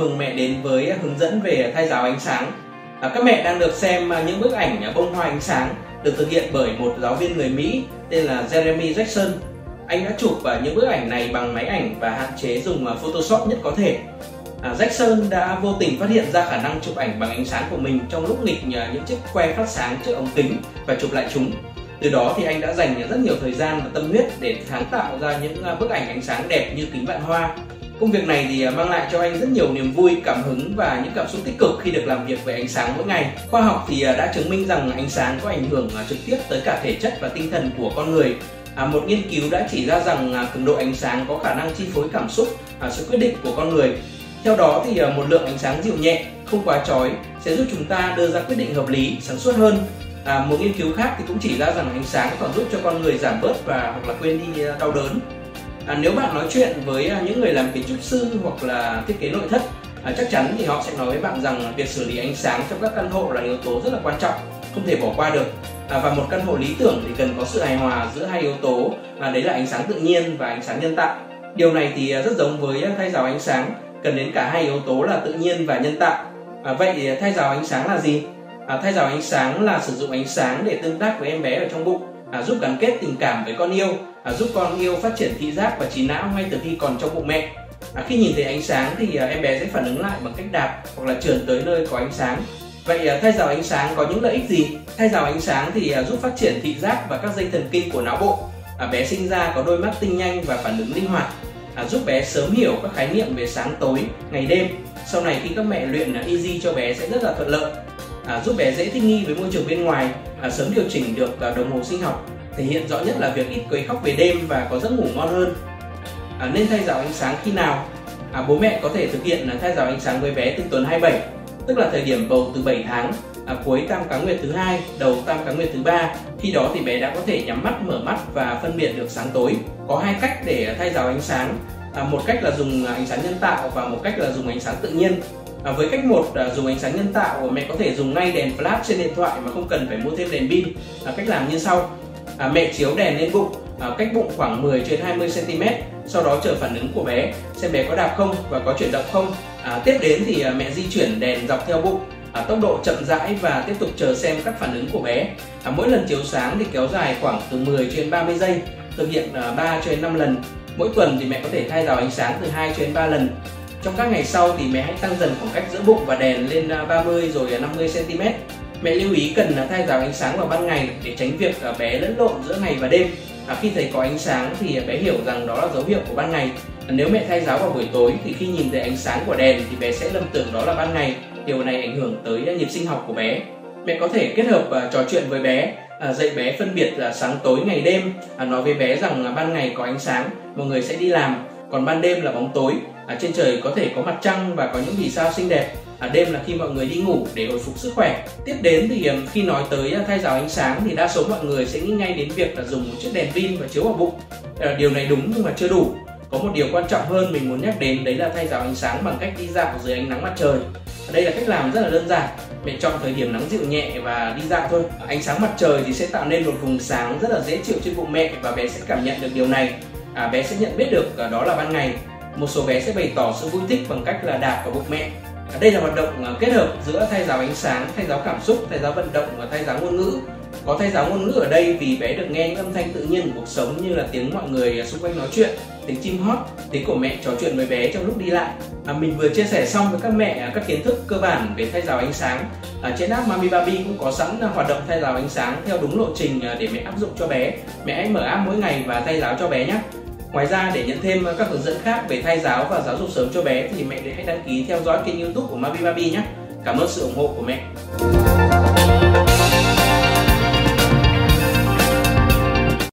mừng mẹ đến với hướng dẫn về thay giáo ánh sáng. À, các mẹ đang được xem à, những bức ảnh à, bông hoa ánh sáng được thực hiện bởi một giáo viên người Mỹ tên là Jeremy Jackson. Anh đã chụp những bức ảnh này bằng máy ảnh và hạn chế dùng Photoshop nhất có thể. Jackson đã vô tình phát hiện ra khả năng chụp ảnh bằng ánh sáng của mình trong lúc nghịch những chiếc que phát sáng trước ống kính và chụp lại chúng. Từ đó thì anh đã dành rất nhiều thời gian và tâm huyết để sáng tạo ra những bức ảnh ánh sáng đẹp như kính vạn hoa Công việc này thì à, mang lại cho anh rất nhiều niềm vui, cảm hứng và những cảm xúc tích cực khi được làm việc với ánh sáng mỗi ngày. Khoa học thì à, đã chứng minh rằng ánh sáng có ảnh hưởng à, trực tiếp tới cả thể chất và tinh thần của con người. À, một nghiên cứu đã chỉ ra rằng cường độ ánh sáng có khả năng chi phối cảm xúc, à, sự quyết định của con người. Theo đó thì một lượng ánh sáng dịu nhẹ, không quá chói sẽ giúp chúng ta đưa ra quyết định hợp lý, sáng suốt hơn. À, một nghiên cứu khác thì cũng chỉ ra rằng ánh sáng còn giúp cho con người giảm bớt và hoặc là quên đi đau đớn à, nếu bạn nói chuyện với à, những người làm kiến trúc sư hoặc là thiết kế nội thất à, chắc chắn thì họ sẽ nói với bạn rằng việc xử lý ánh sáng trong các căn hộ là yếu tố rất là quan trọng không thể bỏ qua được. À, và một căn hộ lý tưởng thì cần có sự hài hòa giữa hai yếu tố à, đấy là ánh sáng tự nhiên và ánh sáng nhân tạo. Điều này thì à, rất giống với à, thay rào ánh sáng cần đến cả hai yếu tố là tự nhiên và nhân tạo. À, vậy thay rào ánh sáng là gì? À, thay rào ánh sáng là sử dụng ánh sáng để tương tác với em bé ở trong bụng à, giúp gắn kết tình cảm với con yêu à, giúp con yêu phát triển thị giác và trí não ngay từ khi còn trong bụng mẹ. À, khi nhìn thấy ánh sáng thì à, em bé sẽ phản ứng lại bằng cách đạp hoặc là trườn tới nơi có ánh sáng. Vậy à, thay rào ánh sáng có những lợi ích gì? Thay rào ánh sáng thì à, giúp phát triển thị giác và các dây thần kinh của não bộ. À, bé sinh ra có đôi mắt tinh nhanh và phản ứng linh hoạt. À, giúp bé sớm hiểu các khái niệm về sáng tối ngày đêm. Sau này khi các mẹ luyện à, easy cho bé sẽ rất là thuận lợi. À, giúp bé dễ thích nghi với môi trường bên ngoài. À, sớm điều chỉnh được à, đồng hồ sinh học thể hiện rõ nhất là việc ít quấy khóc về đêm và có giấc ngủ ngon hơn. À, nên thay rào ánh sáng khi nào? À, bố mẹ có thể thực hiện là thay rào ánh sáng với bé từ tuần 27 tức là thời điểm bầu từ 7 tháng à, cuối tam cá nguyệt thứ hai đầu tam cá nguyệt thứ ba. Khi đó thì bé đã có thể nhắm mắt mở mắt và phân biệt được sáng tối. Có hai cách để thay rào ánh sáng. À, một cách là dùng à, ánh sáng nhân tạo và một cách là dùng ánh sáng tự nhiên. À, với cách một à, dùng ánh sáng nhân tạo mẹ có thể dùng ngay đèn flash trên điện thoại mà không cần phải mua thêm đèn pin. À, cách làm như sau à, mẹ chiếu đèn lên bụng à, cách bụng khoảng 10 trên 20 cm sau đó chờ phản ứng của bé xem bé có đạp không và có chuyển động không. À, tiếp đến thì à, mẹ di chuyển đèn dọc theo bụng à, tốc độ chậm rãi và tiếp tục chờ xem các phản ứng của bé. À, mỗi lần chiếu sáng thì kéo dài khoảng từ 10 trên 30 giây thực hiện à, 3 trên 5 lần. Mỗi tuần thì mẹ có thể thay rào ánh sáng từ 2 trên 3 lần. Trong các ngày sau thì mẹ hãy tăng dần khoảng cách giữa bụng và đèn lên à, 30 rồi 50 cm Mẹ lưu ý cần thay rào ánh sáng vào ban ngày để tránh việc à, bé lẫn lộn giữa ngày và đêm. À, khi thấy có ánh sáng thì bé hiểu rằng đó là dấu hiệu của ban ngày. À, nếu mẹ thay giáo vào buổi tối thì khi nhìn thấy ánh sáng của đèn thì bé sẽ lầm tưởng đó là ban ngày. Điều này ảnh hưởng tới à, nhịp sinh học của bé. Mẹ có thể kết hợp uh, trò chuyện với bé, uh, dạy bé phân biệt là sáng tối ngày đêm, uh, nói với bé rằng là ban ngày có ánh sáng, mọi người sẽ đi làm, còn ban đêm là bóng tối. À, trên trời có thể có mặt trăng và có những vì sao xinh đẹp à, đêm là khi mọi người đi ngủ để hồi phục sức khỏe. Tiếp đến thì khi nói tới à, thay giáo ánh sáng thì đa số mọi người sẽ nghĩ ngay đến việc là dùng một chiếc đèn pin và chiếu vào bụng. À, điều này đúng nhưng mà chưa đủ. Có một điều quan trọng hơn mình muốn nhắc đến đấy là thay giáo ánh sáng bằng cách đi dạo dưới ánh nắng mặt trời. Đây là cách làm rất là đơn giản mẹ chọn thời điểm nắng dịu nhẹ và đi dạo thôi. Ánh sáng mặt trời thì sẽ tạo nên một vùng sáng rất là dễ chịu trên bụng mẹ và bé sẽ cảm nhận được điều này. À, bé sẽ nhận biết được à, đó là ban ngày. Một số bé sẽ bày tỏ sự vui thích bằng cách là đạp vào bụng mẹ đây là hoạt động à, kết hợp giữa thay giáo ánh sáng, thay giáo cảm xúc, thay giáo vận động và thay giáo ngôn ngữ. Có thay giáo ngôn ngữ ở đây vì bé được nghe những âm thanh tự nhiên của cuộc sống như là tiếng mọi người à, xung quanh nói chuyện, tiếng chim hót, tiếng của mẹ trò chuyện với bé trong lúc đi lại. À, mình vừa chia sẻ xong với các mẹ à, các kiến thức cơ bản về thay giáo ánh sáng. À, trên app Mami Baby cũng có sẵn hoạt động thay giáo ánh sáng theo đúng lộ trình để mẹ áp dụng cho bé. Mẹ hãy mở app mỗi ngày và thay giáo cho bé nhé. Ngoài ra, để nhận thêm các hướng dẫn khác về thay giáo và giáo dục sớm cho bé thì mẹ hãy đăng ký theo dõi kênh youtube của Mabi Baby nhé. Cảm ơn sự ủng hộ của mẹ.